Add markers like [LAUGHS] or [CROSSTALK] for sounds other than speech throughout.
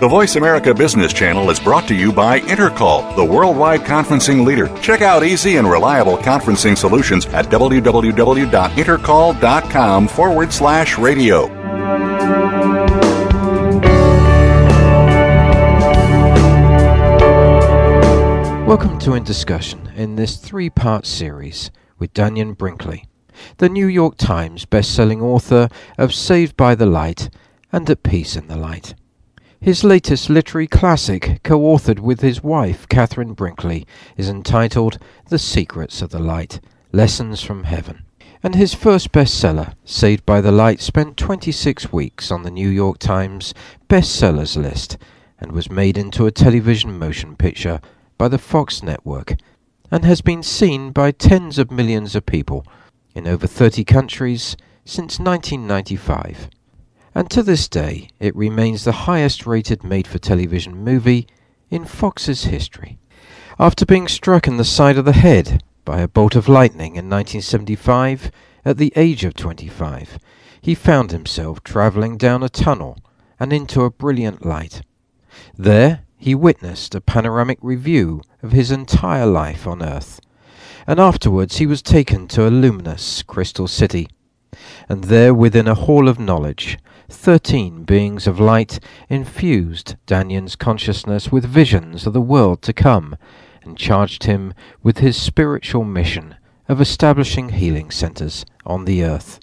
The Voice America Business Channel is brought to you by Intercall, the worldwide conferencing leader. Check out easy and reliable conferencing solutions at www.intercall.com forward slash radio. Welcome to In Discussion in this three part series with Dannion Brinkley, the New York Times best-selling author of Saved by the Light and At Peace in the Light. His latest literary classic, co authored with his wife, Catherine Brinkley, is entitled The Secrets of the Light Lessons from Heaven. And his first bestseller, Saved by the Light, spent 26 weeks on the New York Times bestsellers list and was made into a television motion picture by the Fox network and has been seen by tens of millions of people in over 30 countries since 1995 and to this day it remains the highest rated made for television movie in Fox's history. After being struck in the side of the head by a bolt of lightning in 1975, at the age of 25, he found himself travelling down a tunnel and into a brilliant light. There he witnessed a panoramic review of his entire life on Earth, and afterwards he was taken to a luminous crystal city, and there within a hall of knowledge thirteen beings of light infused Dannion's consciousness with visions of the world to come, and charged him with his spiritual mission of establishing healing centers on the earth.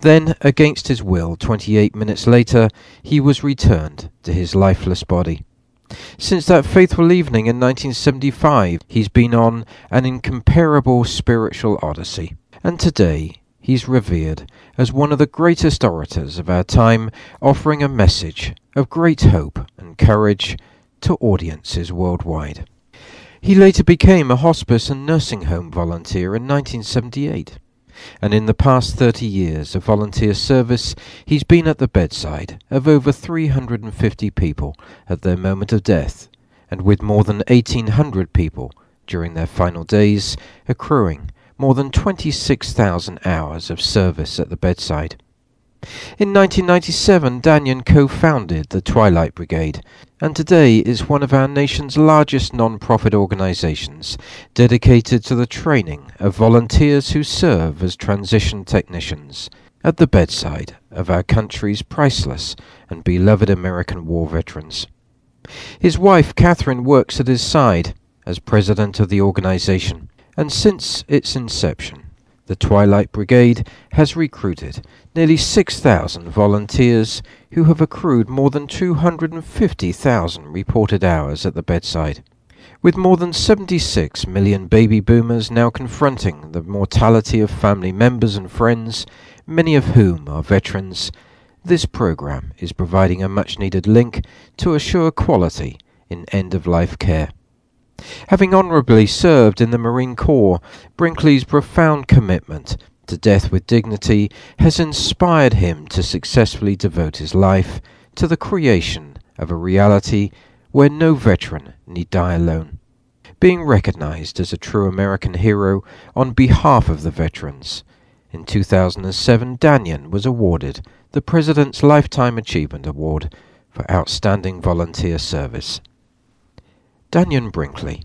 Then, against his will, twenty eight minutes later, he was returned to his lifeless body. Since that faithful evening in 1975, he's been on an incomparable spiritual odyssey, and today he's revered as one of the greatest orators of our time, offering a message of great hope and courage to audiences worldwide. He later became a hospice and nursing home volunteer in 1978, and in the past 30 years of volunteer service, he's been at the bedside of over 350 people at their moment of death, and with more than 1,800 people during their final days, accruing more than 26,000 hours of service at the bedside. In 1997, Dannion co-founded the Twilight Brigade, and today is one of our nation's largest non-profit organizations dedicated to the training of volunteers who serve as transition technicians at the bedside of our country's priceless and beloved American war veterans. His wife, Catherine, works at his side as president of the organization and since its inception, the Twilight Brigade has recruited nearly 6,000 volunteers who have accrued more than 250,000 reported hours at the bedside. With more than 76 million baby boomers now confronting the mortality of family members and friends, many of whom are veterans, this program is providing a much needed link to assure quality in end of life care. Having honourably served in the Marine Corps, Brinkley's profound commitment to death with dignity has inspired him to successfully devote his life to the creation of a reality where no veteran need die alone. Being recognized as a true American hero on behalf of the veterans, in 2007 Dannion was awarded the President's Lifetime Achievement Award for Outstanding Volunteer Service. Dannion Brinkley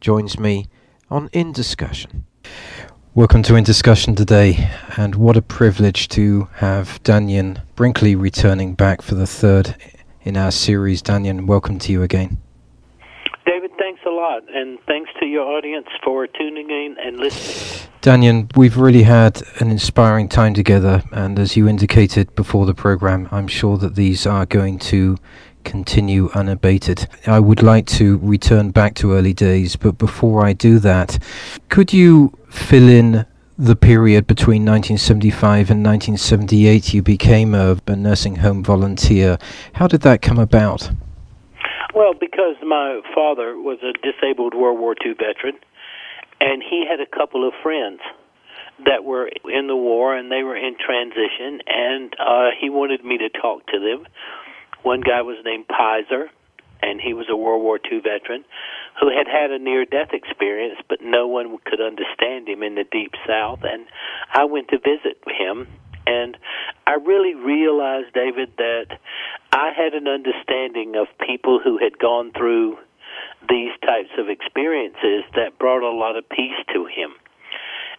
joins me on In Discussion. Welcome to In Discussion today, and what a privilege to have Dannion Brinkley returning back for the third in our series. Dannion, welcome to you again. David, thanks a lot, and thanks to your audience for tuning in and listening. Dannion, we've really had an inspiring time together, and as you indicated before the program, I'm sure that these are going to continue unabated. I would like to return back to early days, but before I do that, could you fill in the period between 1975 and 1978 you became a, a, nursing home volunteer. How did that come about? Well, because my father was a disabled World War II veteran, and he had a couple of friends that were in the war and they were in transition, and uh, he wanted me to talk to them. One guy was named Pizer, and he was a World War II veteran who had had a near death experience, but no one could understand him in the Deep South. And I went to visit him, and I really realized, David, that I had an understanding of people who had gone through these types of experiences that brought a lot of peace to him.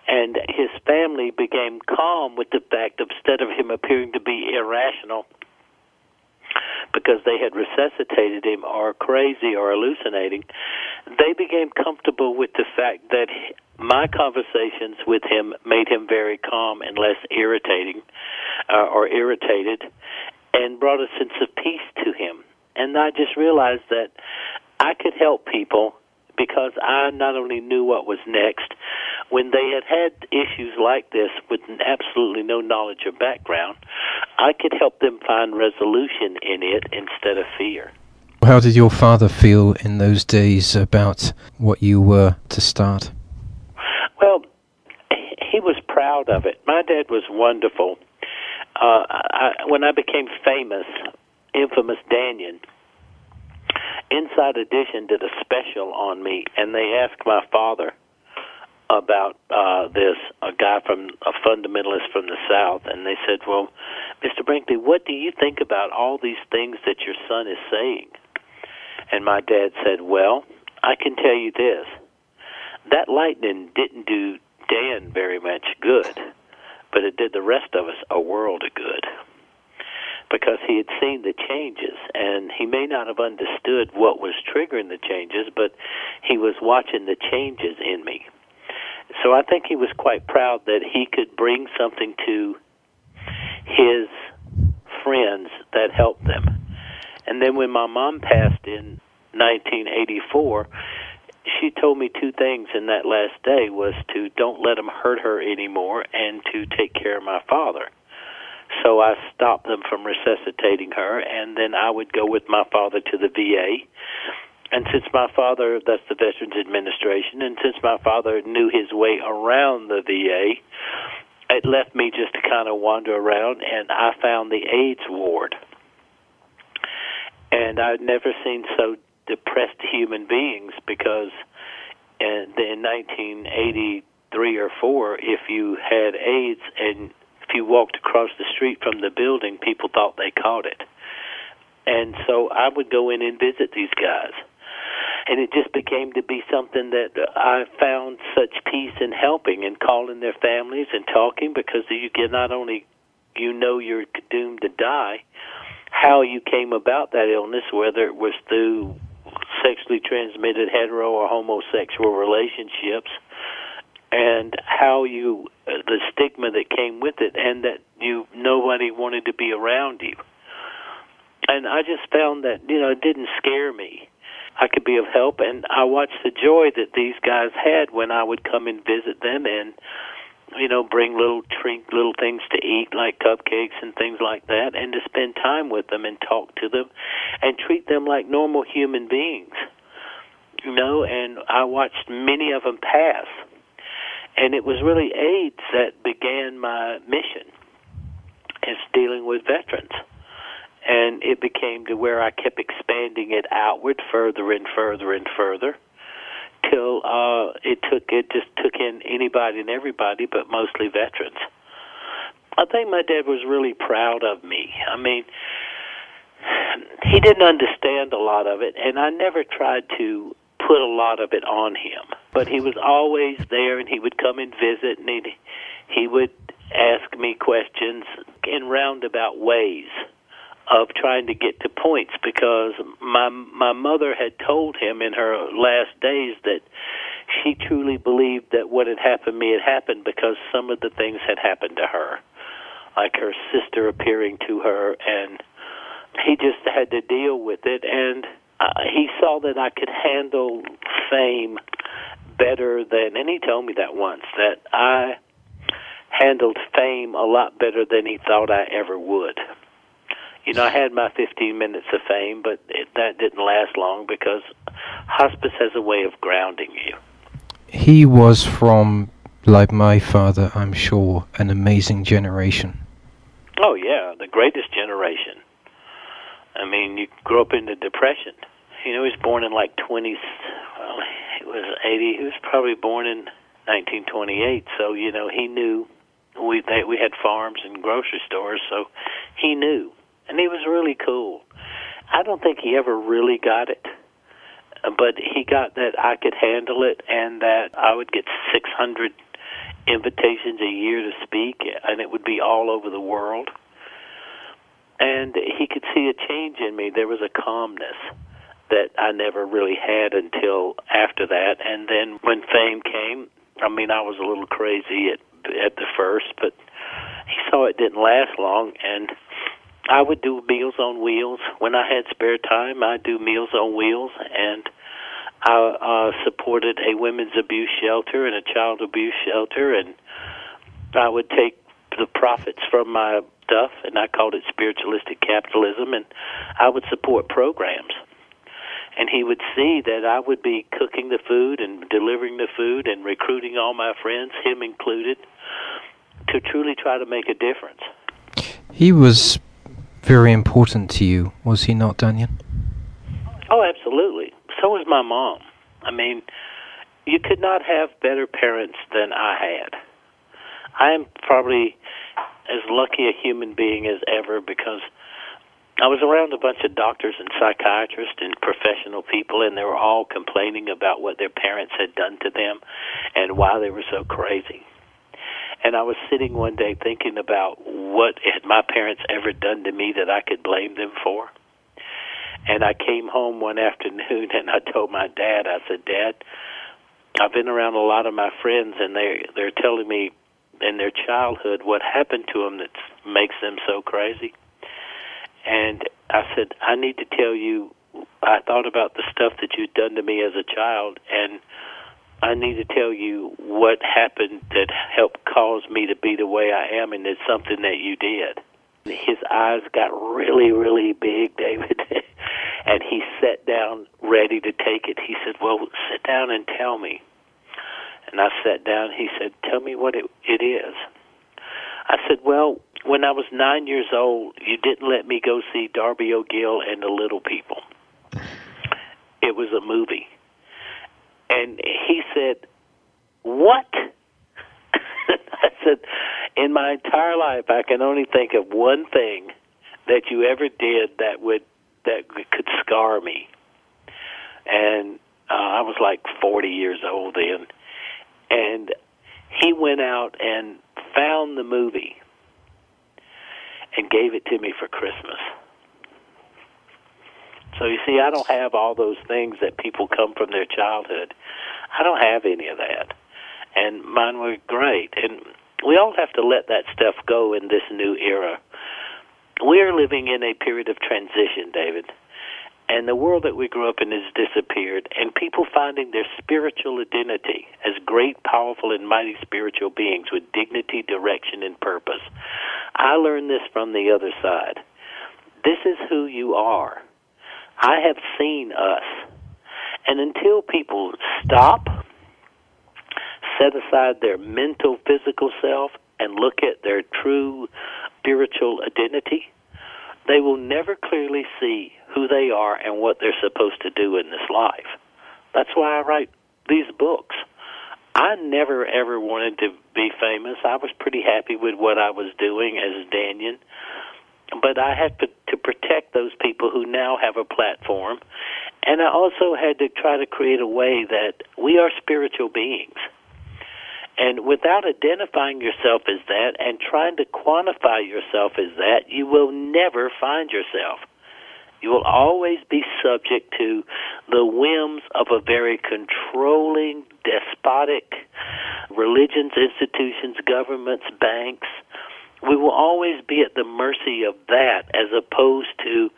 And his family became calm with the fact, instead of him appearing to be irrational, because they had resuscitated him or crazy or hallucinating, they became comfortable with the fact that my conversations with him made him very calm and less irritating uh, or irritated and brought a sense of peace to him. And I just realized that I could help people because I not only knew what was next, when they had had issues like this with absolutely no knowledge or background, I could help them find resolution in it instead of fear. How did your father feel in those days about what you were to start? Well, he was proud of it. My dad was wonderful. Uh, I, when I became famous, infamous Dannion, Inside Edition did a special on me, and they asked my father about uh, this, a guy from a fundamentalist from the South, and they said, "Well, Mr. Brinkley, what do you think about all these things that your son is saying?" And my dad said, "Well, I can tell you this: that lightning didn't do Dan very much good, but it did the rest of us a world of good." Because he had seen the changes and he may not have understood what was triggering the changes but he was watching the changes in me. So i think he was quite proud that he could bring something to his friends that helped them. And then when my mom passed in 1984 she told me two things in that last day was to don't let them hurt her anymore and to take care of my father so I stopped them from resuscitating her, and then I would go with my father to the VA. And since my father, that's the Veterans Administration, and since my father knew his way around the VA, it left me just to kind of wander around, and I found the AIDS ward. And I'd never seen so depressed human beings because in, in 1983 or 4, if you had AIDS and if you walked across the street from the building, people thought they caught it. And so I would go in and visit these guys. And it just became to be something that I found such peace in helping and calling their families and talking because you get not only you know you're doomed to die, how you came about that illness, whether it was through sexually transmitted hetero or homosexual relationships, and how you uh, the stigma that came with it, and that you nobody wanted to be around you. And I just found that you know it didn't scare me. I could be of help, and I watched the joy that these guys had when I would come and visit them, and you know bring little treat little things to eat like cupcakes and things like that, and to spend time with them and talk to them, and treat them like normal human beings. You know, and I watched many of them pass and it was really AIDS that began my mission as dealing with veterans. And it became to where I kept expanding it outward further and further and further till uh, it took it just took in anybody and everybody, but mostly veterans. I think my dad was really proud of me. I mean, he didn't understand a lot of it, and I never tried to put a lot of it on him. But he was always there, and he would come and visit, and he he would ask me questions in roundabout ways of trying to get to points because my my mother had told him in her last days that she truly believed that what had happened to me had happened because some of the things had happened to her like her sister appearing to her and he just had to deal with it. And uh, he saw that I could handle fame better than, and he told me that once that I handled fame a lot better than he thought I ever would. You know, I had my 15 minutes of fame, but it, that didn't last long because hospice has a way of grounding you. He was from, like my father, I'm sure, an amazing generation. Oh, yeah, the greatest generation. I mean, you grew up in the Depression. You know, he was born in like 20. Well, he was 80. He was probably born in 1928. So you know, he knew we they, we had farms and grocery stores, so he knew, and he was really cool. I don't think he ever really got it, but he got that I could handle it and that I would get 600 invitations a year to speak, and it would be all over the world. And he could see a change in me. There was a calmness that I never really had until after that. And then when fame came, I mean, I was a little crazy at at the first, but he saw it didn't last long, and I would do Meals on Wheels. When I had spare time. I'd do Meals on Wheels, and I uh, supported a women's abuse shelter and a child abuse shelter, and I would take the profits from my stuff, and I called it spiritualistic capitalism, and I would support programs and he would see that I would be cooking the food and delivering the food and recruiting all my friends, him included, to truly try to make a difference. He was very important to you, was he not, Dannion? Oh, absolutely. So was my mom. I mean, you could not have better parents than I had. I am probably as lucky a human being as ever because I was around a bunch of doctors and psychiatrists and professional people, and they were all complaining about what their parents had done to them and why they were so crazy. And I was sitting one day thinking about what had my parents ever done to me that I could blame them for. And I came home one [LAUGHS] afternoon and I told my dad, I said, Dad, I've been around a lot of my friends and they they're telling me in their childhood what happened to them that makes them so crazy and I said, I need to tell you, I thought about the stuff that you'd done to me as a child, and I need to tell you what happened that helped cause me to be the way I am, and it's something that you did. His eyes got really, really big, [LAUGHS] David, and he sat down ready to take it. He said, Well, sit down and tell me. And I sat down. He said, Tell me what it, it is. I said, Well, when I was nine years old, you didn't let me go see Darby O'Gill and the Little People. It was a movie. And he said, What? [LAUGHS] I said, In my entire life, I can only think of one thing that you ever did that would that could scar me. And uh, I was like 40 years old then. And he went out and found the movie and gave it to me for Christmas. So you see, I don't have all those things that people come from their childhood. I don't have any of that. And mine were great. And we all have to let that stuff go in this new era. We're living in a period of transition, David and the world that we grew up in has disappeared, and people finding their spiritual identity as great, powerful, and mighty spiritual beings with dignity, direction, and purpose. I learned this from the other side. This is who you are. I have seen us. And until people stop, set aside their mental, physical self, and look at their true spiritual identity, they will never clearly see who they are and what they're supposed to do in this life. That's why I write these books. I never ever wanted to be famous. I was pretty happy with what I was doing as Daniel. But I had to, to protect those people who now have a platform. And I also had to try to create a way that we are spiritual beings. And without identifying yourself as that and trying to quantify yourself as that, you will never find yourself. You will always be subject to the whims of a very controlling, despotic religions, institutions, governments, banks. We will always be at the mercy of that as opposed to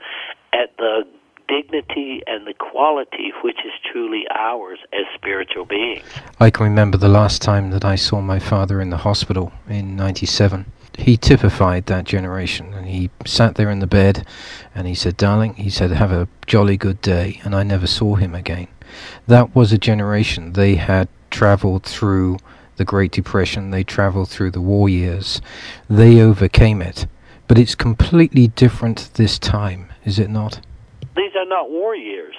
at the dignity and the quality which is truly ours as spiritual beings. I can remember the last time that I saw my father in the hospital in 97. He typified that generation and he sat there in the bed and he said, Darling, he said, have a jolly good day. And I never saw him again. That was a generation. They had traveled through the Great Depression, they traveled through the war years, they overcame it. But it's completely different this time, is it not? These are not war years.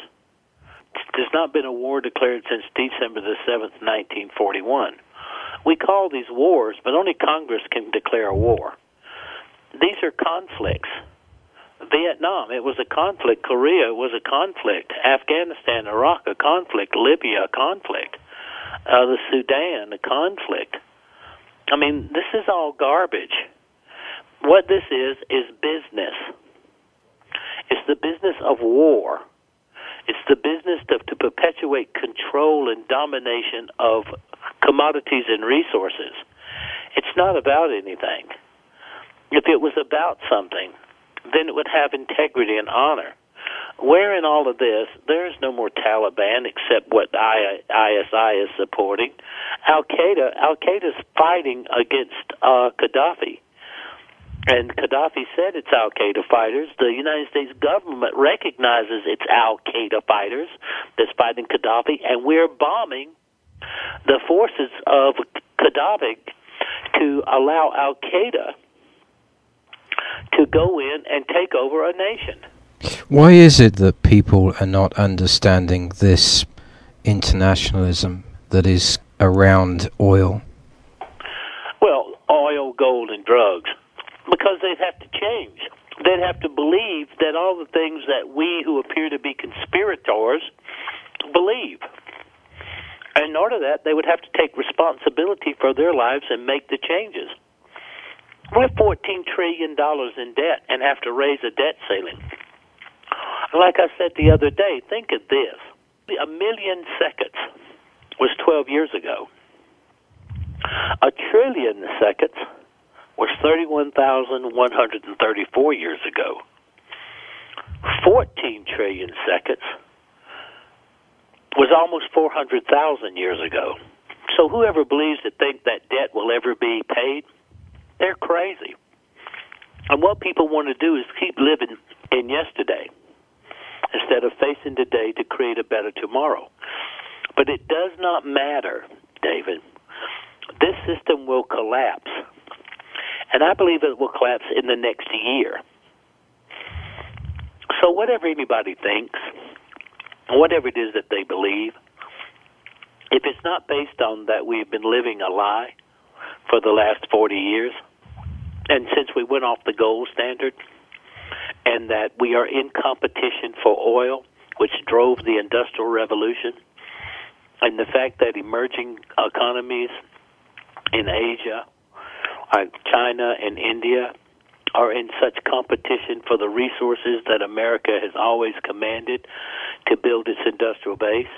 There's not been a war declared since December the 7th, 1941. We call these wars, but only Congress can declare a war. These are conflicts. Vietnam, it was a conflict. Korea was a conflict. Afghanistan, Iraq, a conflict. Libya, a conflict. Uh, the Sudan, a conflict. I mean, this is all garbage. What this is, is business. It's the business of war. It's the business to, to perpetuate control and domination of commodities and resources. It's not about anything. If it was about something, then it would have integrity and honor. Where in all of this, there is no more Taliban except what ISI is supporting. Al Qaeda, Al Qaeda is fighting against uh, Gaddafi, and Gaddafi said it's Al Qaeda fighters. The United States government recognizes it's Al Qaeda fighters that's fighting Gaddafi, and we're bombing the forces of Gaddafi to allow Al Qaeda to go in and take over a nation. Why is it that people are not understanding this internationalism that is around oil? Well, oil, gold, and drugs. Because they'd have to change. They'd have to believe that all the things that we who appear to be conspirators believe. In order that, they would have to take responsibility for their lives and make the changes. We're $14 trillion in debt and have to raise a debt ceiling. Like I said the other day, think of this. A million seconds was 12 years ago. A trillion seconds was 31,134 years ago. 14 trillion seconds was almost 400,000 years ago. So whoever believes to think that debt will ever be paid, they're crazy. And what people want to do is keep living in yesterday instead of facing today to create a better tomorrow. But it does not matter, David. This system will collapse. And I believe it will collapse in the next year. So, whatever anybody thinks, whatever it is that they believe, if it's not based on that we've been living a lie for the last 40 years, and since we went off the gold standard, and that we are in competition for oil, which drove the Industrial Revolution, and the fact that emerging economies in Asia, like China and India, are in such competition for the resources that America has always commanded to build its industrial base.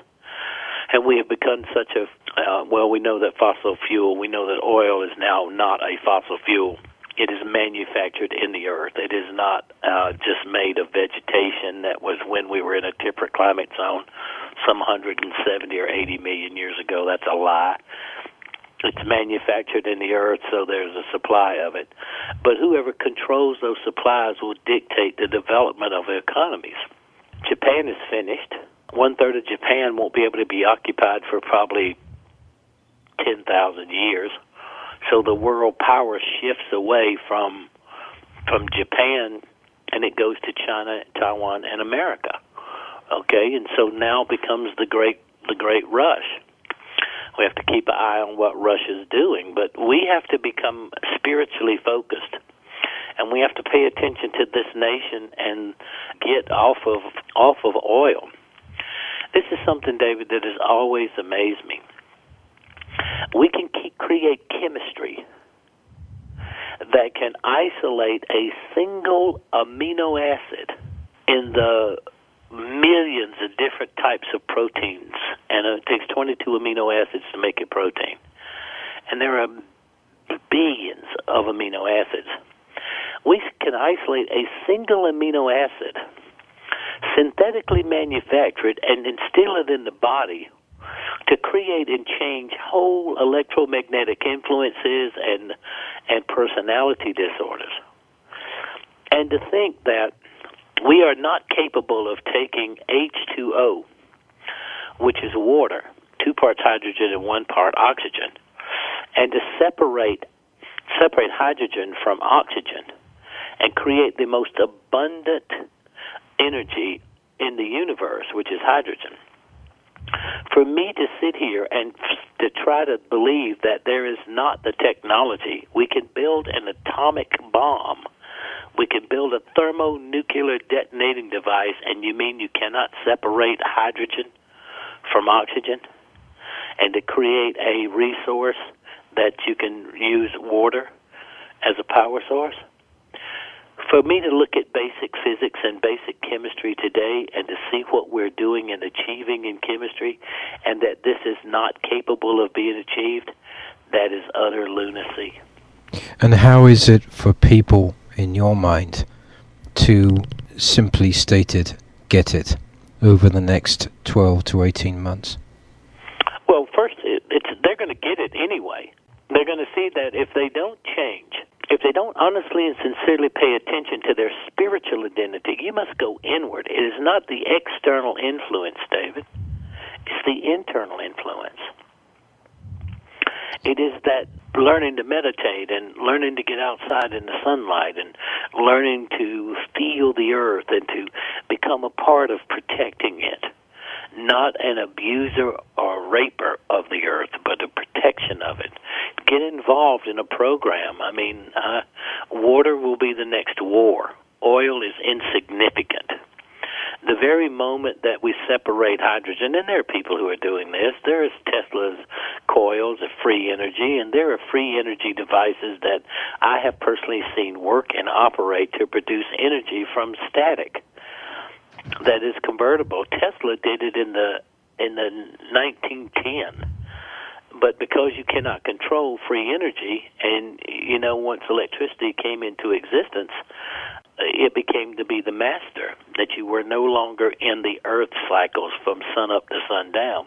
And we have become such a, uh, well, we know that fossil fuel, we know that oil is now not a fossil fuel it is manufactured in the earth. It is not uh, just made of vegetation that was when we were in a temperate climate zone some 170 or 80 million years ago. That's a lie. It's manufactured in the earth, so there's a supply of it. But whoever controls those supplies will dictate the development of the economies. Japan is finished. One third of Japan won't be able to be occupied for probably 10,000 years so the world power shifts away from from Japan and it goes to China, Taiwan, and America. Okay, and so now becomes the great the great rush. We have to keep an eye on what Russia's doing, but we have to become spiritually focused, and we have to pay attention to this nation and get off of off of oil. This is something, David, that has always amazed me we can keep, create chemistry that can isolate a single amino acid in the millions of different types of proteins, and it takes 22 amino acids to make a protein. And there are billions of amino acids. We can isolate a single amino acid, synthetically manufacture it, and instill it in the body to create and change whole electromagnetic influences and and personality disorders. And to think that we are not capable of taking H2O, which is water, two parts hydrogen and one part oxygen, and to separate separate hydrogen from oxygen and create the most abundant energy in the universe, which is hydrogen. For me to sit here and to try to believe that there is not the technology, we can build an atomic bomb We can build a thermonuclear detonating device, and you mean you cannot separate hydrogen from oxygen? And to create a resource that you can use water as a power source? For me to look at basic physics and basic chemistry today and to see what we're doing and achieving in chemistry and that this is not capable of being achieved, that is utter lunacy. And how is it for people, in your mind, to simply stated get it over the next 12 to 18 months? Well, first, they're going to get it anyway. They're going to see that if they don't change, if they don't honestly and sincerely pay attention to their spiritual identity, you must go inward. It is not the external influence, David. It's the internal influence. It is that learning to meditate and learning to get outside in the sunlight and learning to feel the earth and to become a part of protecting it. Not an abuser or raper of the earth, but a protection of it. Get involved in a program. I mean, uh, water will be the next war. Oil is insignificant the very moment that we separate hydrogen, and there are people who are doing this, there is Tesla's coils of free energy, and there are free energy devices that I have personally seen work and operate to produce energy from static that is convertible. Tesla did it in the in the 1910 but because you cannot control free energy and you know once electricity came into existence Uh, it became to be the master that you were no longer in the earth cycles from sun up to sun down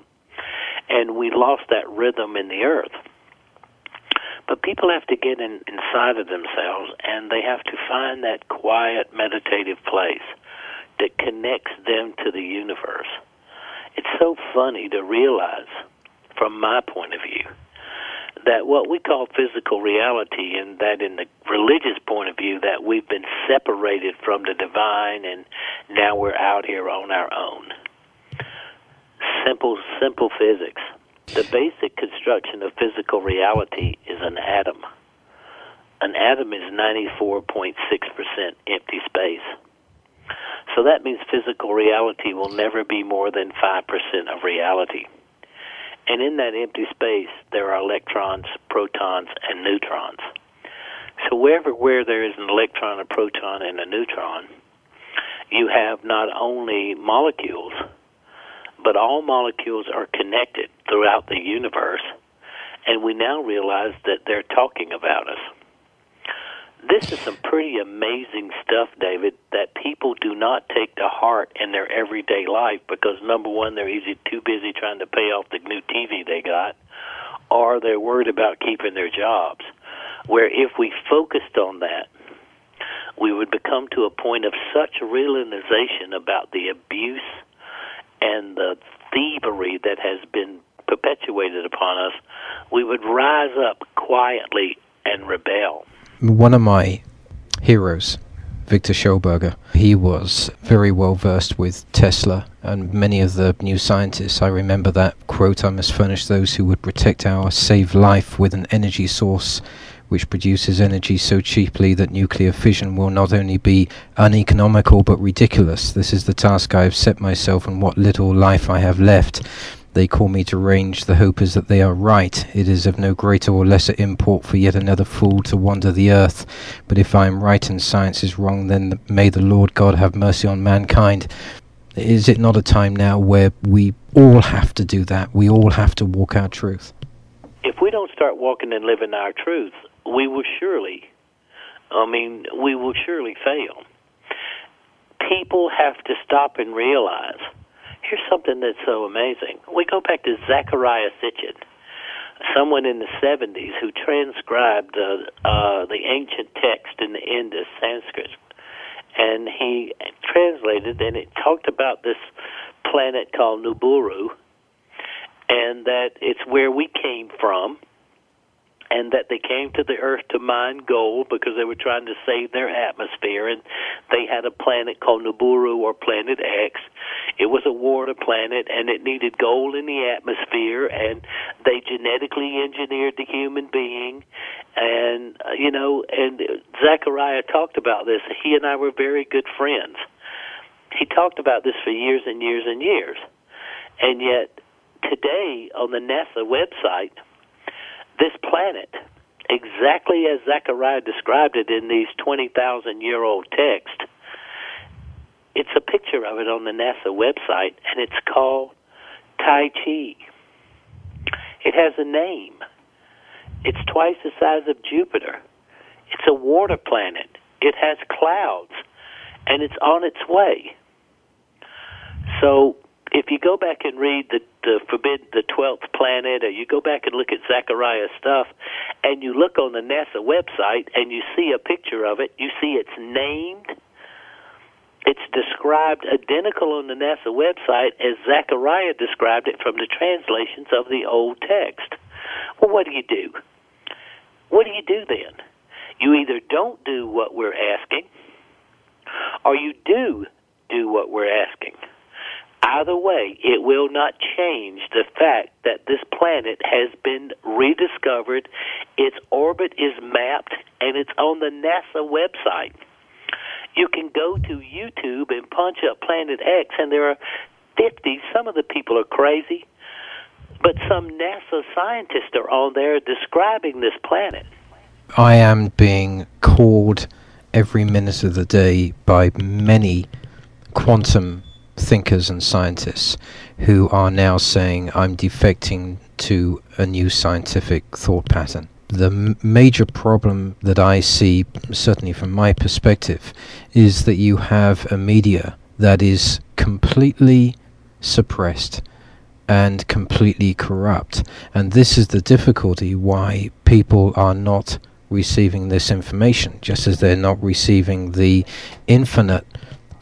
and we lost that rhythm in the earth. But people have to get in, inside of themselves and they have to find that quiet meditative place that connects them to the universe. It's so funny to realize from my point of view that what we call physical reality, and that in the religious point of view, that we've been separated from the divine, and now we're out here on our own. Simple, simple physics. The basic construction of physical reality is an atom. An atom is 94.6% empty space. So that means physical reality will never be more than 5% of reality. And in that empty space, there are electrons, protons, and neutrons. So wherever where there is an electron, a proton, and a neutron, you have not only molecules, but all molecules are connected throughout the universe, and we now realize that they're talking about us this is some pretty amazing stuff, David, that people do not take to heart in their everyday life because number one, they're easy too busy trying to pay off the new TV they got, or they're worried about keeping their jobs. Where if we focused on that, we would become to a point of such realization about the abuse and the thievery that has been perpetuated upon us, we would rise up quietly and rebel one of my heroes, Victor Schauberger, he was very well versed with Tesla and many of the new scientists. I remember that quote I must furnish those who would protect our save life with an energy source which produces energy so cheaply that nuclear fission will not only be uneconomical but ridiculous. This is the task I have set myself and what little life I have left. They call me to range. The hope is that they are right. It is of no greater or lesser import for yet another fool to wander the earth. But if I am right and science is wrong, then may the Lord God have mercy on mankind. Is it not a time now where we all have to do that? We all have to walk our truth. If we don't start walking and living our truth, we will surely, I mean, we will surely fail. People have to stop and realize here's something that's so amazing. We go back to Zecharia Sitchin, someone in the 70s who transcribed uh, uh, the ancient text in the Indus Sanskrit. And he translated, and it talked about this planet called Nibiru, and that it's where we came from, and that they came to the earth to mine gold because they were trying to save their atmosphere and they had a planet called Nibiru or planet X. It was a water planet and it needed gold in the atmosphere and they genetically engineered the human being and uh, you know and Zecharia talked about this. He and I were very good friends. He talked about this for years and years and years. And yet today on the NASA website this planet, exactly as Zecharia described it in these 20,000 year old texts, it's a picture of it on the NASA website, and it's called Tyche. It has a name. It's twice the size of Jupiter. It's a water planet. It has clouds, and it's on its way. So if you go back and read the the you go back and look at Zecharia's stuff, and you look on the NASA website and you see a picture of it, you see it's named. It's described identical on the NASA website as Zechariah described it from the translations of the old text. Well, what do you do? What do you do then? You either don't do what we're asking, or you do do what we're asking. Either way, it will not change the fact that this planet has been rediscovered, its orbit is mapped, and it's on the NASA website. You can go to YouTube and punch up Planet X, and there are 50. Some of the people are crazy, but some NASA scientists are on there describing this planet. I am being called every minute of the day by many quantum thinkers and scientists who are now saying I'm defecting to a new scientific thought pattern. The m- major problem that I see, certainly from my perspective, is that you have a media that is completely suppressed and completely corrupt. And this is the difficulty why people are not receiving this information, just as they're not receiving the infinite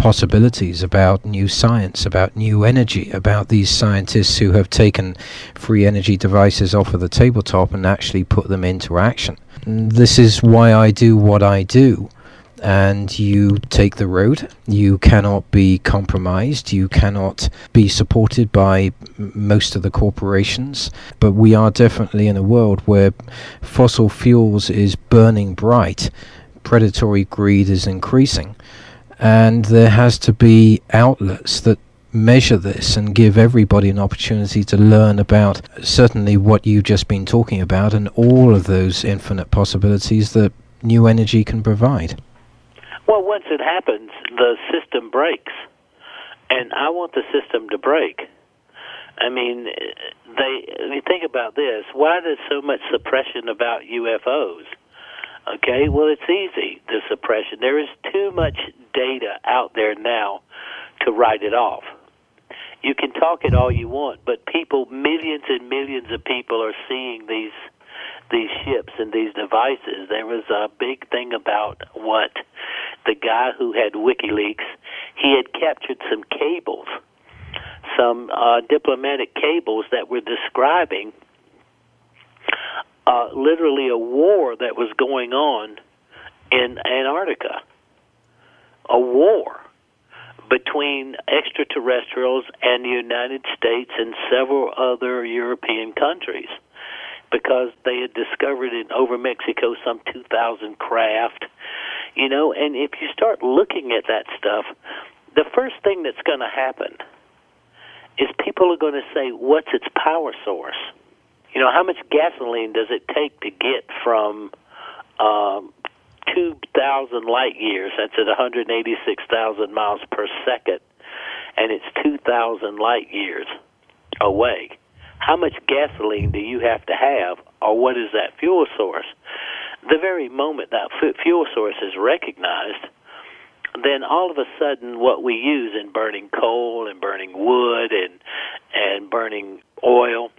possibilities about new science, about new energy, about these scientists who have taken free energy devices off of the tabletop and actually put them into action. This is why I do what I do. And you take the road. You cannot be compromised. You cannot be supported by most of the corporations. But we are definitely in a world where fossil fuels is burning bright. Predatory greed is increasing and there has to be outlets that measure this and give everybody an opportunity to learn about certainly what you've just been talking about and all of those infinite possibilities that new energy can provide. Well, once it happens, the system breaks. And I want the system to break. I mean, they. I mean, think about this. Why there's so much suppression about UFOs? Okay, well, it's easy, the suppression. There is too much data out there now to write it off. You can talk it all you want, but people, millions and millions of people are seeing these these ships and these devices. There was a big thing about what the guy who had WikiLeaks, he had captured some cables, some uh, diplomatic cables that were describing uh, literally a war that was going on in Antarctica. A war between extraterrestrials and the United States and several other European countries because they had discovered in over Mexico some 2,000 craft. You know, and if you start looking at that stuff, the first thing that's going to happen is people are going to say, what's its power source? You know, how much gasoline does it take to get from um, 2,000 light years, that's at 186,000 miles per second, and it's 2,000 light years away? How much gasoline do you have to have, or what is that fuel source? The very moment that fuel source is recognized, then all of a sudden what we use in burning coal and burning wood and and burning oil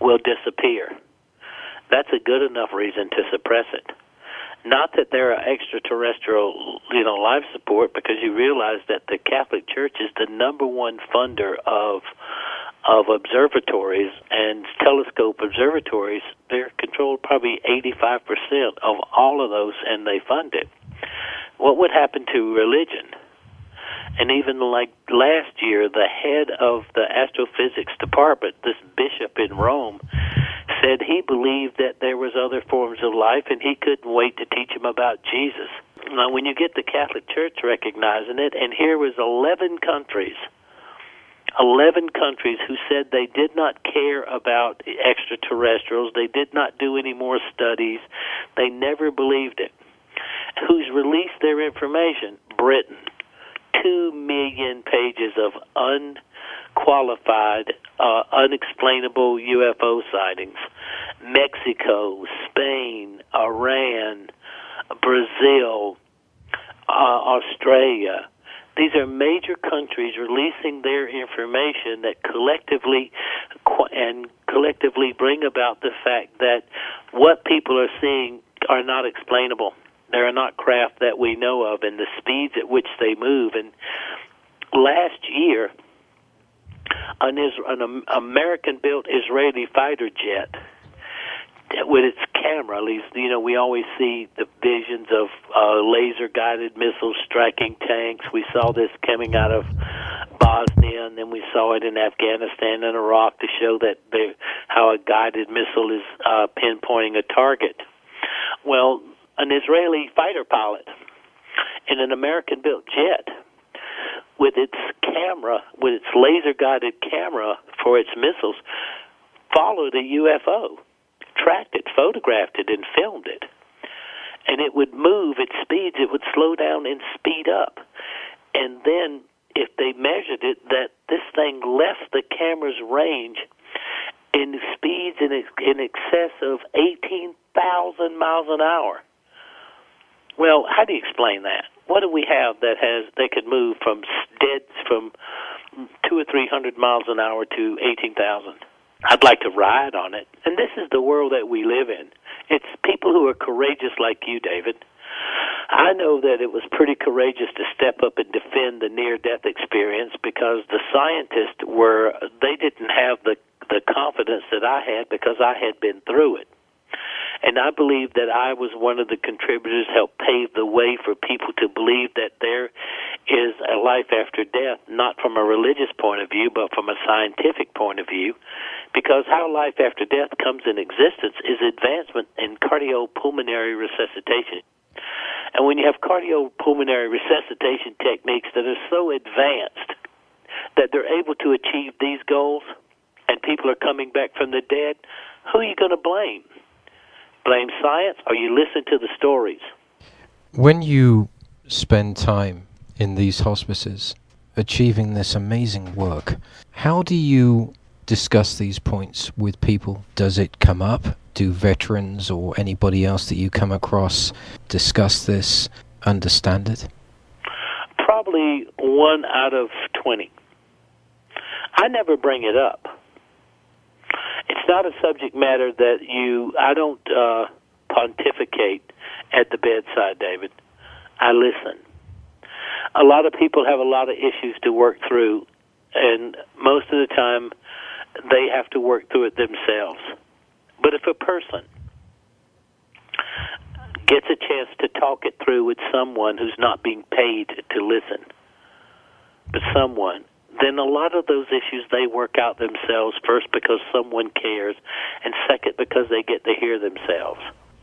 will disappear. That's a good enough reason to suppress it. Not that there are extraterrestrial, you know, life support, because you realize that the Catholic Church is the number one funder of of observatories and telescope observatories, they're controlled probably 85% of all of those, and they fund it. What would happen to religion? And even like last year, the head of the astrophysics department, this bishop in Rome, said he believed that there was other forms of life and he couldn't wait to teach them about Jesus. Now, when you get the Catholic Church recognizing it, and here was 11 countries 11 countries who said they did not care about extraterrestrials, they did not do any more studies, they never believed it. Who's released their information? Britain. Two million pages of unqualified, uh, unexplainable UFO sightings. Mexico, Spain, Iran, Brazil, uh, Australia, these are major countries releasing their information that collectively and collectively bring about the fact that what people are seeing are not explainable. There are not craft that we know of, and the speeds at which they move. And last year, an, an American-built Israeli fighter jet with its camera. At least, you know, we always see the visions of uh, laser guided missiles striking tanks. We saw this coming out of Bosnia, and then we saw it in Afghanistan and Iraq to show that they, how a guided missile is uh, pinpointing a target. Well, an Israeli fighter pilot in an American built jet with its camera, with its laser guided camera for its missiles, followed a UFO tracked it, photographed it, and filmed it. And it would move at speeds, it would slow down and speed up. And then, if they measured it, that this thing left the camera's range in speeds in, in excess of 18,000 miles an hour. Well, how do you explain that? What do we have that has they could move from dead from two or three hundred miles an hour to eighteen thousand? I'd like to ride on it. And this is the world that we live in. It's people who are courageous like you, David. I know that it was pretty courageous to step up and defend the near death experience because the scientists were they didn't have the the confidence that I had because I had been through it. And I believe that I was one of the contributors, helped pave the way for people to believe that there is a life after death, not from a religious point of view, but from a scientific point of view. Because how life after death comes in existence is advancement in cardiopulmonary resuscitation. And when you have cardiopulmonary resuscitation techniques that are so advanced that they're able to achieve these goals, and people are coming back from the dead, who are you going to blame? Blame science or you listen to the stories. When you spend time in these hospices achieving this amazing work, how do you discuss these points with people? Does it come up? Do veterans or anybody else that you come across discuss this, understand it? Probably one out of 20. I never bring it up it's not a subject matter that you. I don't uh, pontificate at the bedside, David. I listen. A lot of people have a lot of issues to work through, and most of the time, they have to work through it themselves. But if a person gets a chance to talk it through with someone who's not being paid to listen, but someone then a lot of those issues they work out themselves first because someone cares, and second because they get to hear themselves.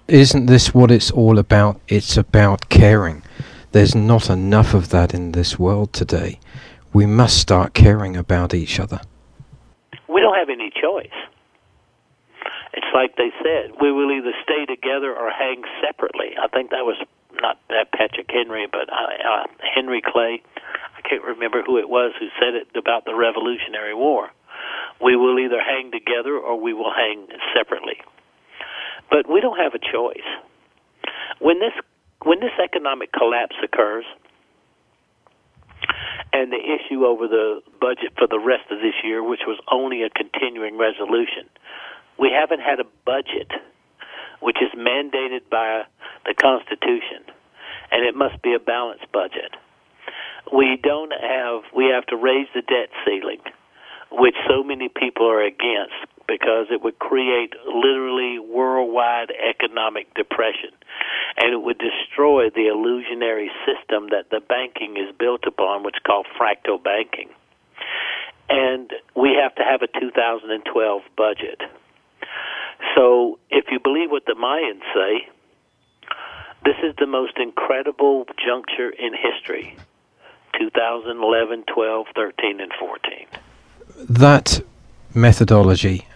Isn't this what it's all about? It's about caring. There's not enough of that in this world today. We must start caring about each other. We don't have any choice. It's like they said, we will either stay together or hang separately. I think that was not that Patrick Henry, but uh, uh, Henry Clay can't remember who it was who said it about the Revolutionary War. We will either hang together or we will hang separately. But we don't have a choice. When this when this economic collapse occurs, and the issue over the budget for the rest of this year, which was only a continuing resolution, we haven't had a budget which is mandated by the Constitution, and it must be a balanced budget we don't have we have to raise the debt ceiling which so many people are against because it would create literally worldwide economic depression and it would destroy the illusionary system that the banking is built upon, which is called fractal banking. And we have to have a 2012 budget. So if you believe what the Mayans say, this is the most incredible juncture in history 2011, 12, 13, and 14. That methodology,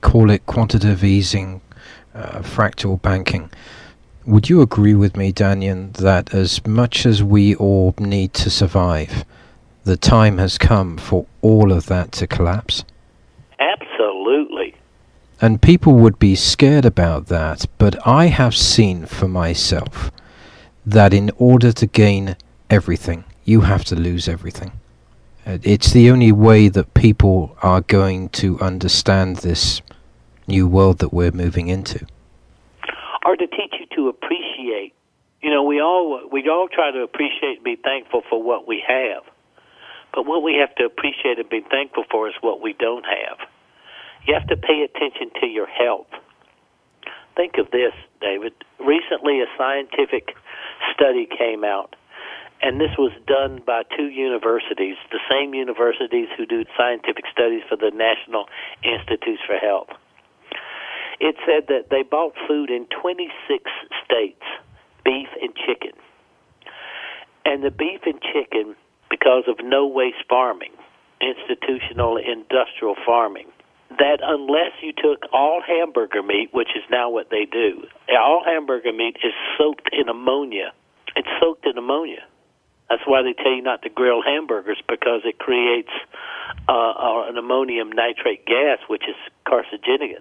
call it quantitative easing, uh, fractal banking, would you agree with me, Dannion, that as much as we all need to survive, the time has come for all of that to collapse? Absolutely. And people would be scared about that, but I have seen for myself that in order to gain everything, you have to lose everything. Uh, it's the only way that people are going to understand this new world that we're moving into. Or to teach you to appreciate. You know, we all we all try to appreciate and be thankful for what we have. But what we have to appreciate and be thankful for is what we don't have. You have to pay attention to your health. Think of this, David. Recently, a scientific study came out, and this was done by two universities, the same universities who do scientific studies for the National Institutes for Health. It said that they bought food in 26 states, beef and chicken. And the beef and chicken, because of no waste farming, institutional industrial farming, that unless you took all hamburger meat, which is now what they do, all hamburger meat is soaked in ammonia. It's soaked in ammonia. That's why they tell you not to grill hamburgers because it creates uh, uh an ammonium nitrate gas, which is carcinogenic.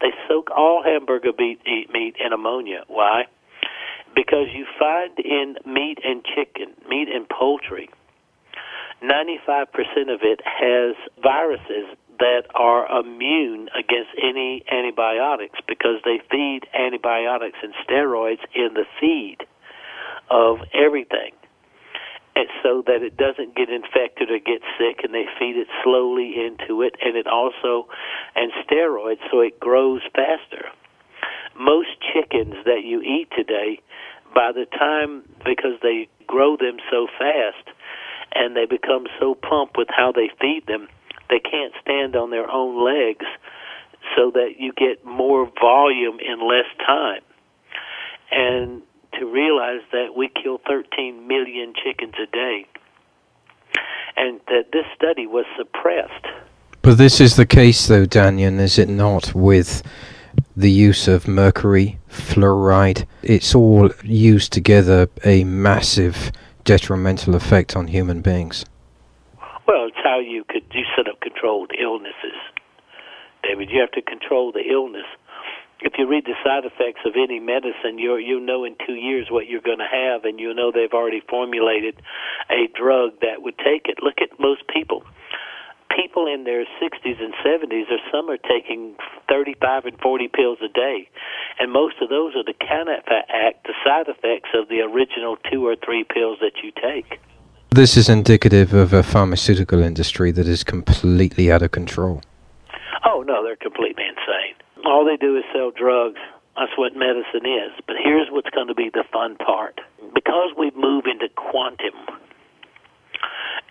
They soak all hamburger meat, meat in ammonia. Why? Because you find in meat and chicken, meat and poultry, 95% of it has viruses that are immune against any antibiotics because they feed antibiotics and steroids in the feed of everything. And so that it doesn't get infected or get sick and they feed it slowly into it and it also and steroids so it grows faster. Most chickens that you eat today by the time because they grow them so fast and they become so plump with how they feed them they can't stand on their own legs so that you get more volume in less time. And to realize that we kill 13 million chickens a day and that this study was suppressed. But this is the case, though, Dannion, is it not, with the use of mercury, fluoride? It's all used together a massive detrimental effect on human beings. Well, it's how you could you set up controlled illnesses, David. You have to control the illness. If you read the side effects of any medicine, you you know in two years what you're going to have, and you know they've already formulated a drug that would take it. Look at most people. People in their 60s and 70s, or some are taking 35 and 40 pills a day, and most of those are the Cannabis Act, the side effects of the original two or three pills that you take. This is indicative of a pharmaceutical industry that is completely out of control. Oh, no, they're completely insane. All they do is sell drugs. That's what medicine is. But here's what's going to be the fun part. Because we move into quantum,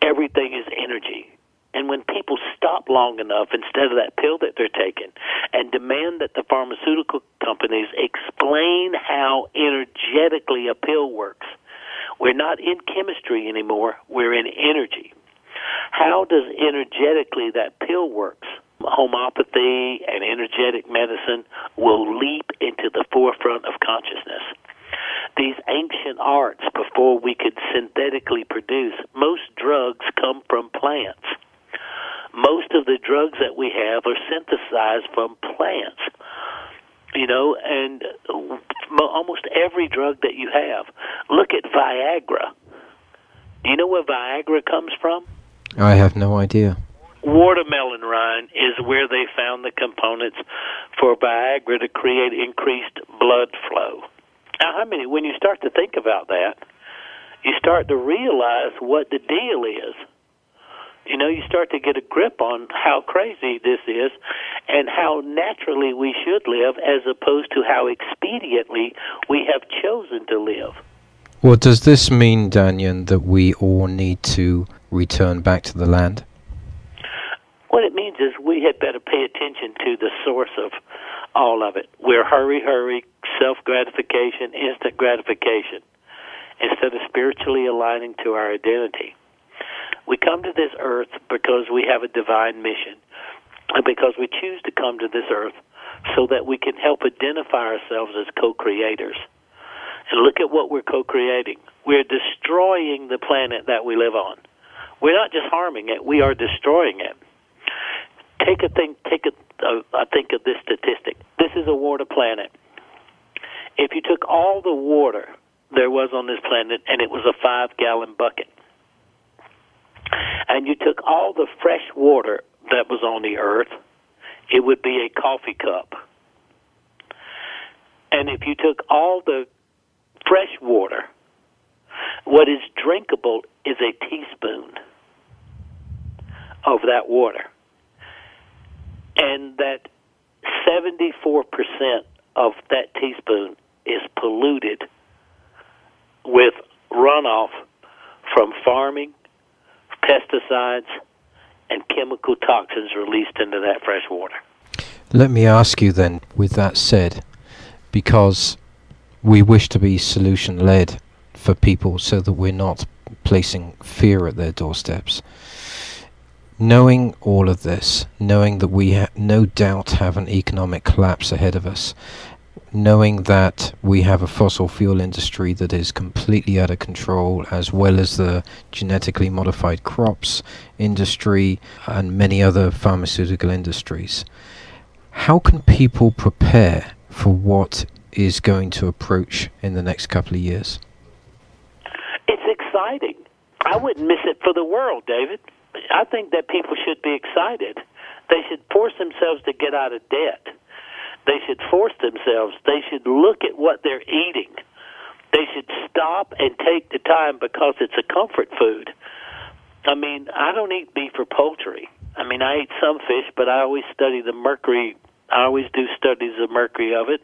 everything is energy. And when people stop long enough, instead of that pill that they're taking, and demand that the pharmaceutical companies explain how energetically a pill works, we're not in chemistry anymore, we're in energy. How does energetically that pill works? Homeopathy and energetic medicine will leap into the forefront of consciousness. These ancient arts, before we could synthetically produce, most drugs come from plants. Most of the drugs that we have are synthesized from plants you know, and almost every drug that you have. Look at Viagra. Do you know where Viagra comes from? I have no idea. Watermelon rind is where they found the components for Viagra to create increased blood flow. Now, I mean, when you start to think about that, you start to realize what the deal is. You know, you start to get a grip on how crazy this is and how naturally we should live as opposed to how expediently we have chosen to live. Well, does this mean, Dannion, that we all need to return back to the land? What it means is we had better pay attention to the source of all of it. We're hurry, hurry, self gratification, instant gratification, instead of spiritually aligning to our identity. We come to this earth because we have a divine mission, and because we choose to come to this earth so that we can help identify ourselves as co creators. And look at what we're co creating. We're destroying the planet that we live on. We're not just harming it, we are destroying it. Take a thing, take a, uh, I think of this statistic. This is a water planet. If you took all the water there was on this planet and it was a five gallon bucket, and you took all the fresh water that was on the earth, it would be a coffee cup. And if you took all the fresh water, what is drinkable is a teaspoon of that water. And that 74% of that teaspoon is polluted with runoff from farming pesticides, and chemical toxins released into that fresh water. Let me ask you then, with that said, because we wish to be solution led for people so that we're not placing fear at their doorsteps. Knowing all of this, knowing that we ha- no doubt have an economic collapse ahead of us, knowing that we have a fossil fuel industry that is completely out of control, as well as the genetically modified crops industry and many other pharmaceutical industries. How can people prepare for what is going to approach in the next couple of years? It's exciting. I wouldn't miss it for the world, David. I think that people should be excited. They should force themselves to get out of debt they should force themselves. They should look at what they're eating. They should stop and take the time because it's a comfort food. I mean, I don't eat beef or poultry. I mean, I eat some fish, but I always study the mercury. I always do studies of mercury of it.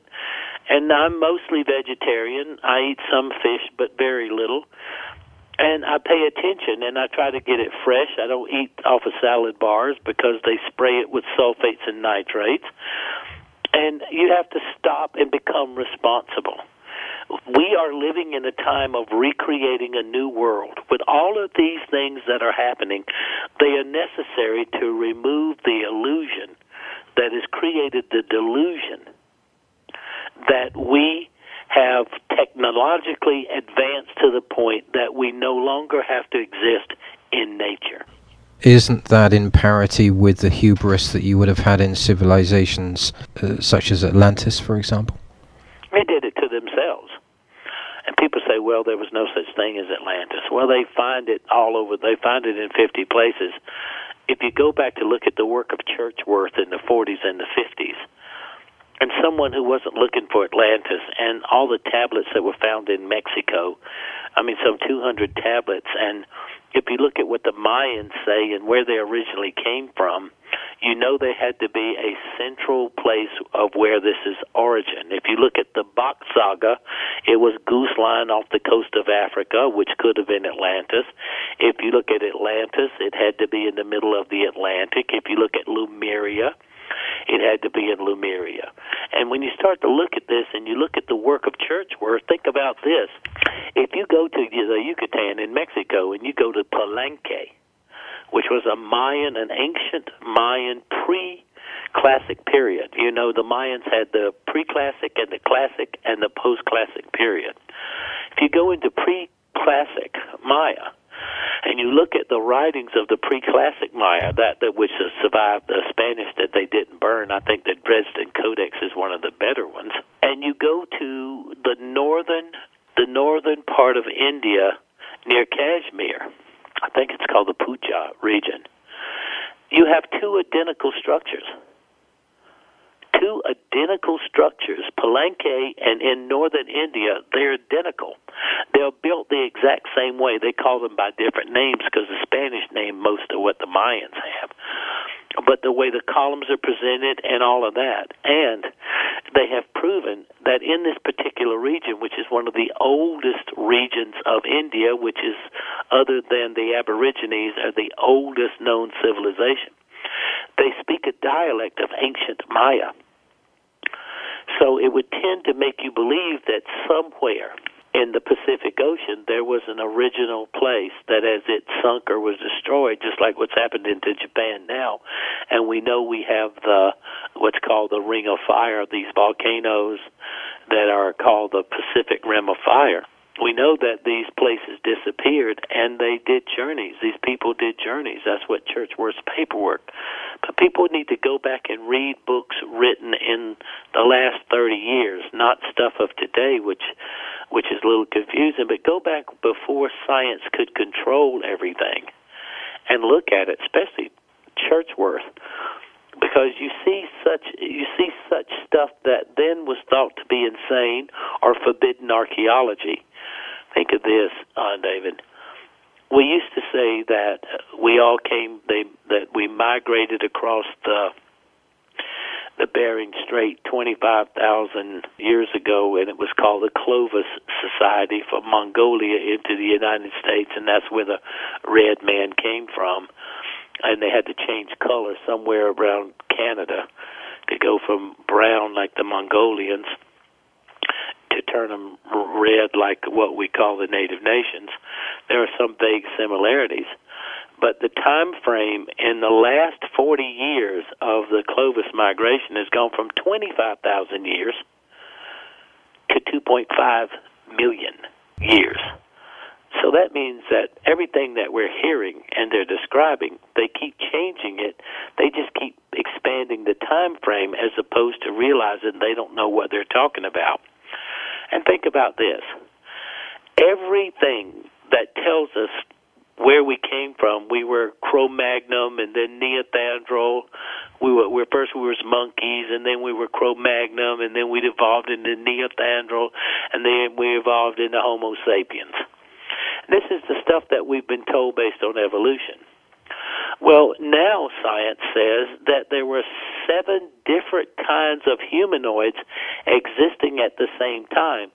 And I'm mostly vegetarian. I eat some fish, but very little. And I pay attention and I try to get it fresh. I don't eat off of salad bars because they spray it with sulfates and nitrates and you have to stop and become responsible. We are living in a time of recreating a new world. With all of these things that are happening, they are necessary to remove the illusion that has created the delusion that we have technologically advanced to the point that we no longer have to exist in nature isn't that in parity with the hubris that you would have had in civilizations uh, such as Atlantis, for example? They did it to themselves. And people say, well, there was no such thing as Atlantis. Well, they find it all over. They find it in 50 places. If you go back to look at the work of Churchward in the 40s and the 50s, and someone who wasn't looking for Atlantis, and all the tablets that were found in Mexico, I mean, some 200 tablets, and if you look at what the Mayans say and where they originally came from, you know they had to be a central place of where this is origin. If you look at the Bok saga, it was Goose Line off the coast of Africa, which could have been Atlantis. If you look at Atlantis, it had to be in the middle of the Atlantic. If you look at Lemuria, it had to be in Lemuria. And when you start to look at this and you look at the work of Churchward, think about this. If you go to the Yucatan in Mexico and you go to Palenque, which was a Mayan, an ancient Mayan pre classic period. You know, the Mayans had the pre classic and the classic and the post classic period. If you go into pre classic Maya, and you look at the writings of the pre-classic Maya, that, that which has survived the Spanish that they didn't burn, I think the Dresden Codex is one of the better ones. And you go to the northern, the northern part of India near Kashmir. I think it's called the Puja region. You have two identical structures two identical structures, Palenque and in northern India, they're identical. They're built the exact same way. They call them by different names because the Spanish name most of what the Mayans have but the way the columns are presented and all of that. And they have proven that in this particular region, which is one of the oldest regions of India, which is other than the Aborigines, are the oldest known civilization. They speak a dialect of ancient Maya. So it would tend to make you believe that somewhere in the Pacific Ocean, there was an original place that as it sunk or was destroyed, just like what's happened into Japan now. And we know we have the what's called the Ring of Fire, these volcanoes that are called the Pacific Rim of Fire. We know that these places disappeared and they did journeys. These people did journeys. That's what Churchward's paperwork. But people need to go back and read books written in the last 30 years, not stuff of today, which which is a little confusing, but go back before science could control everything and look at it, especially Churchward, because you see such you see such stuff that then was thought to be insane or forbidden archaeology. Think of this, uh, David. We used to say that we all came they that we migrated across the the Bering Strait 25,000 years ago, and it was called the Clovis Society from Mongolia into the United States, and that's where the red man came from. And they had to change color somewhere around Canada to go from brown like the Mongolians to turn them red like what we call the native nations. There are some vague similarities but the time frame in the last 40 years of the Clovis migration has gone from 25,000 years to 2.5 million years. So that means that everything that we're hearing and they're describing, they keep changing it. They just keep expanding the time frame as opposed to realizing they don't know what they're talking about. And think about this. Everything that tells us where we came from. We were Cro-Magnon and then Neanderthal. We were, we were first we were monkeys and then we were Cro-Magnon and then we evolved into Neanderthal and then we evolved into Homo sapiens. This is the stuff that we've been told based on evolution. Well, now science says that there were seven different kinds of humanoids existing at the same time,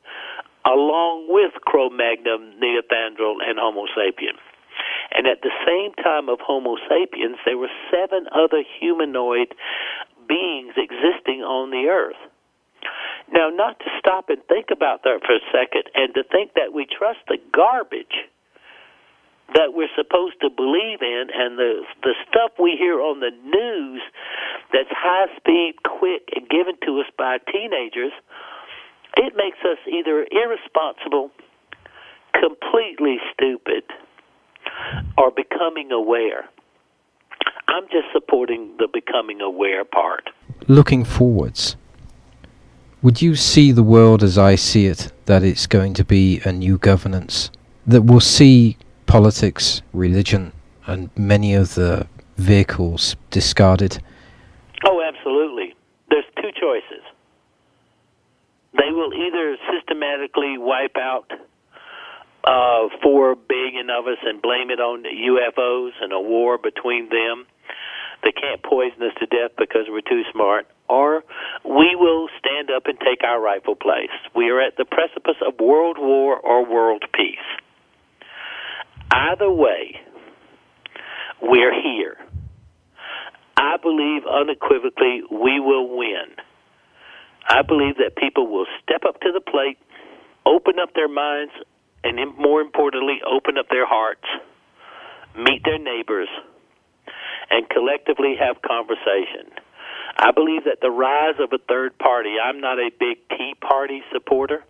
along with Cro-Magnon, Neanderthal, and Homo sapien. And at the same time of Homo sapiens, there were seven other humanoid beings existing on the earth. Now, not to stop and think about that for a second and to think that we trust the garbage that we're supposed to believe in and the the stuff we hear on the news that's high speed, quick, and given to us by teenagers, it makes us either irresponsible, completely stupid, or becoming aware. I'm just supporting the becoming aware part. Looking forwards, would you see the world as I see it, that it's going to be a new governance that will see politics, religion, and many of the vehicles discarded? Oh, absolutely. There's two choices. They will either systematically wipe out uh, four billion of us and blame it on UFOs and a war between them. They can't poison us to death because we're too smart. Or we will stand up and take our rightful place. We are at the precipice of world war or world peace. Either way, we're here. I believe unequivocally we will win. I believe that people will step up to the plate, open up their minds, and more importantly, open up their hearts, meet their neighbors, and collectively have conversation. I believe that the rise of a third party, I'm not a big Tea Party supporter,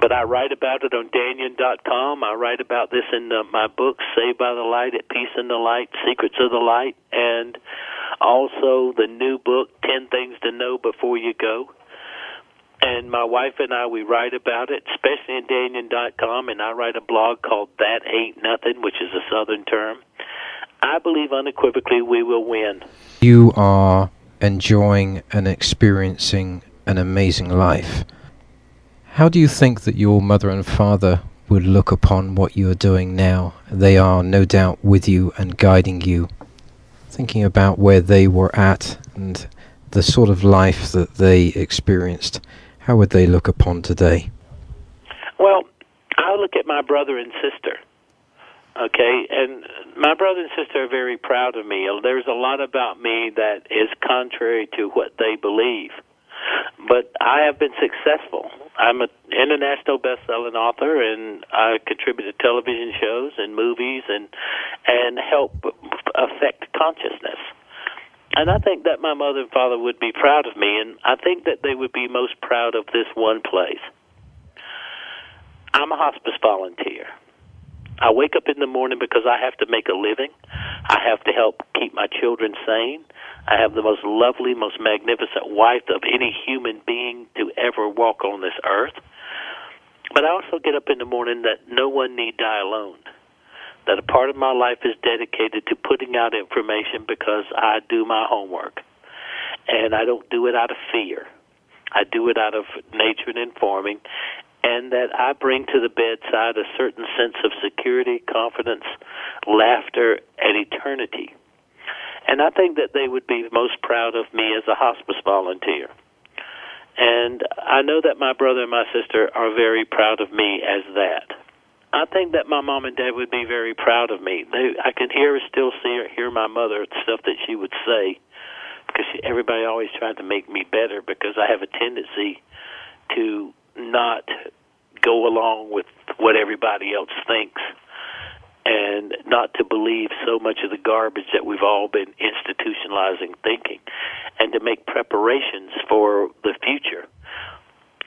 but I write about it on Dannion.com. I write about this in uh, my book, Saved by the Light, At Peace in the Light, Secrets of the Light, and also the new book, 10 Things to Know Before You Go and my wife and I we write about it, especially in Dannion.com, and I write a blog called That Ain't Nothing, which is a Southern term. I believe unequivocally we will win. You are enjoying and experiencing an amazing life. How do you think that your mother and father would look upon what you are doing now, they are no doubt with you and guiding you, thinking about where they were at and the sort of life that they experienced, how would they look upon today? Well, I look at my brother and sister. Okay, and my brother and sister are very proud of me. There's a lot about me that is contrary to what they believe. But I have been successful. I'm an international best-selling author, and I contribute to television shows and movies, and and help affect consciousness. And I think that my mother and father would be proud of me, and I think that they would be most proud of this one place. I'm a hospice volunteer. I wake up in the morning because I have to make a living. I have to help keep my children sane. I have the most lovely, most magnificent wife of any human being to ever walk on this earth. But I also get up in the morning that no one need die alone. That a part of my life is dedicated to putting out information because I do my homework. And I don't do it out of fear. I do it out of nature and informing and that I bring to the bedside a certain sense of security, confidence, laughter, and eternity. And I think that they would be most proud of me as a hospice volunteer. And I know that my brother and my sister are very proud of me as that. I think that my mom and dad would be very proud of me. They, I can hear, still see, or hear my mother stuff that she would say, because she, everybody always tried to make me better because I have a tendency to not go along with what everybody else thinks and not to believe so much of the garbage that we've all been institutionalizing thinking and to make preparations for the future.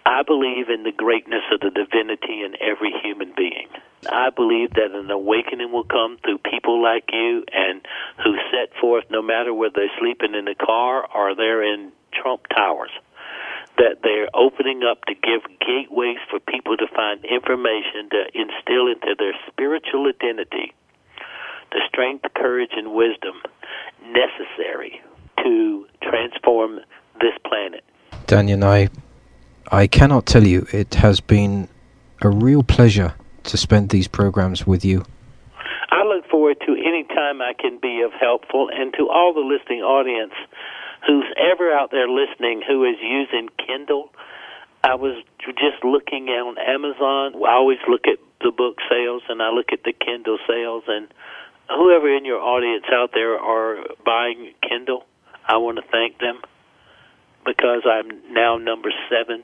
I believe in the greatness of the divinity in every human being. I believe that an awakening will come through people like you and who set forth no matter whether they're sleeping in the car or they're in Trump Towers that they're opening up to give gateways for people to find information to instill into their spiritual identity the strength, courage, and wisdom necessary to transform this planet. Dannion, I, I cannot tell you, it has been a real pleasure to spend these programs with you. I look forward to any time I can be of helpful, and to all the listening audience who's ever out there listening who is using Kindle, I was just looking on Amazon. I always look at the book sales and I look at the Kindle sales and whoever in your audience out there are buying Kindle, I want to thank them because I'm now number seven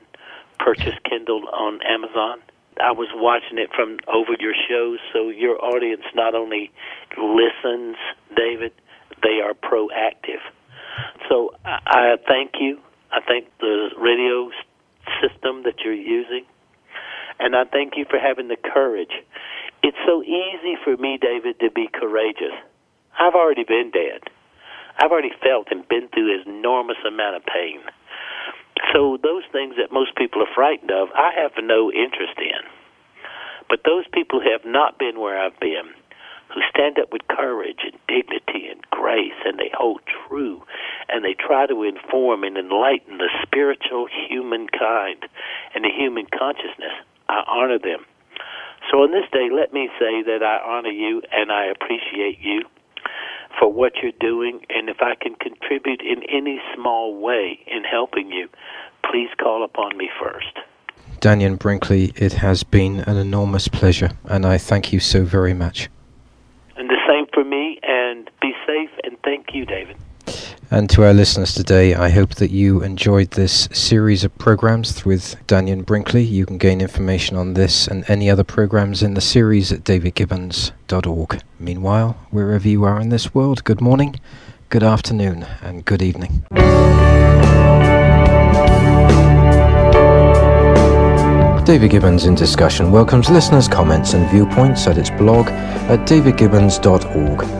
purchase Kindle on Amazon. I was watching it from over your shows, so your audience not only listens, David, they are proactive. So I, I thank you. I thank the radio system that you're using. And I thank you for having the courage. It's so easy for me, David, to be courageous. I've already been dead. I've already felt and been through an enormous amount of pain. So those things that most people are frightened of, I have no interest in. But those people have not been where I've been, who stand up with courage and dignity and grace and they hold true and they try to inform and enlighten the spiritual humankind and the human consciousness. I honor them. So on this day, let me say that I honor you and I appreciate you for what you're doing. And if I can contribute in any small way in helping you, please call upon me first. Dannion Brinkley, it has been an enormous pleasure, and I thank you so very much. And the same for me, and be safe, and thank you, David. And to our listeners today, I hope that you enjoyed this series of programs with Dannion Brinkley. You can gain information on this and any other programs in the series at davidgibbons.org. Meanwhile, wherever you are in this world, good morning, good afternoon, and good evening. David Gibbons in Discussion welcomes listeners' comments and viewpoints at its blog at davidgibbons.org.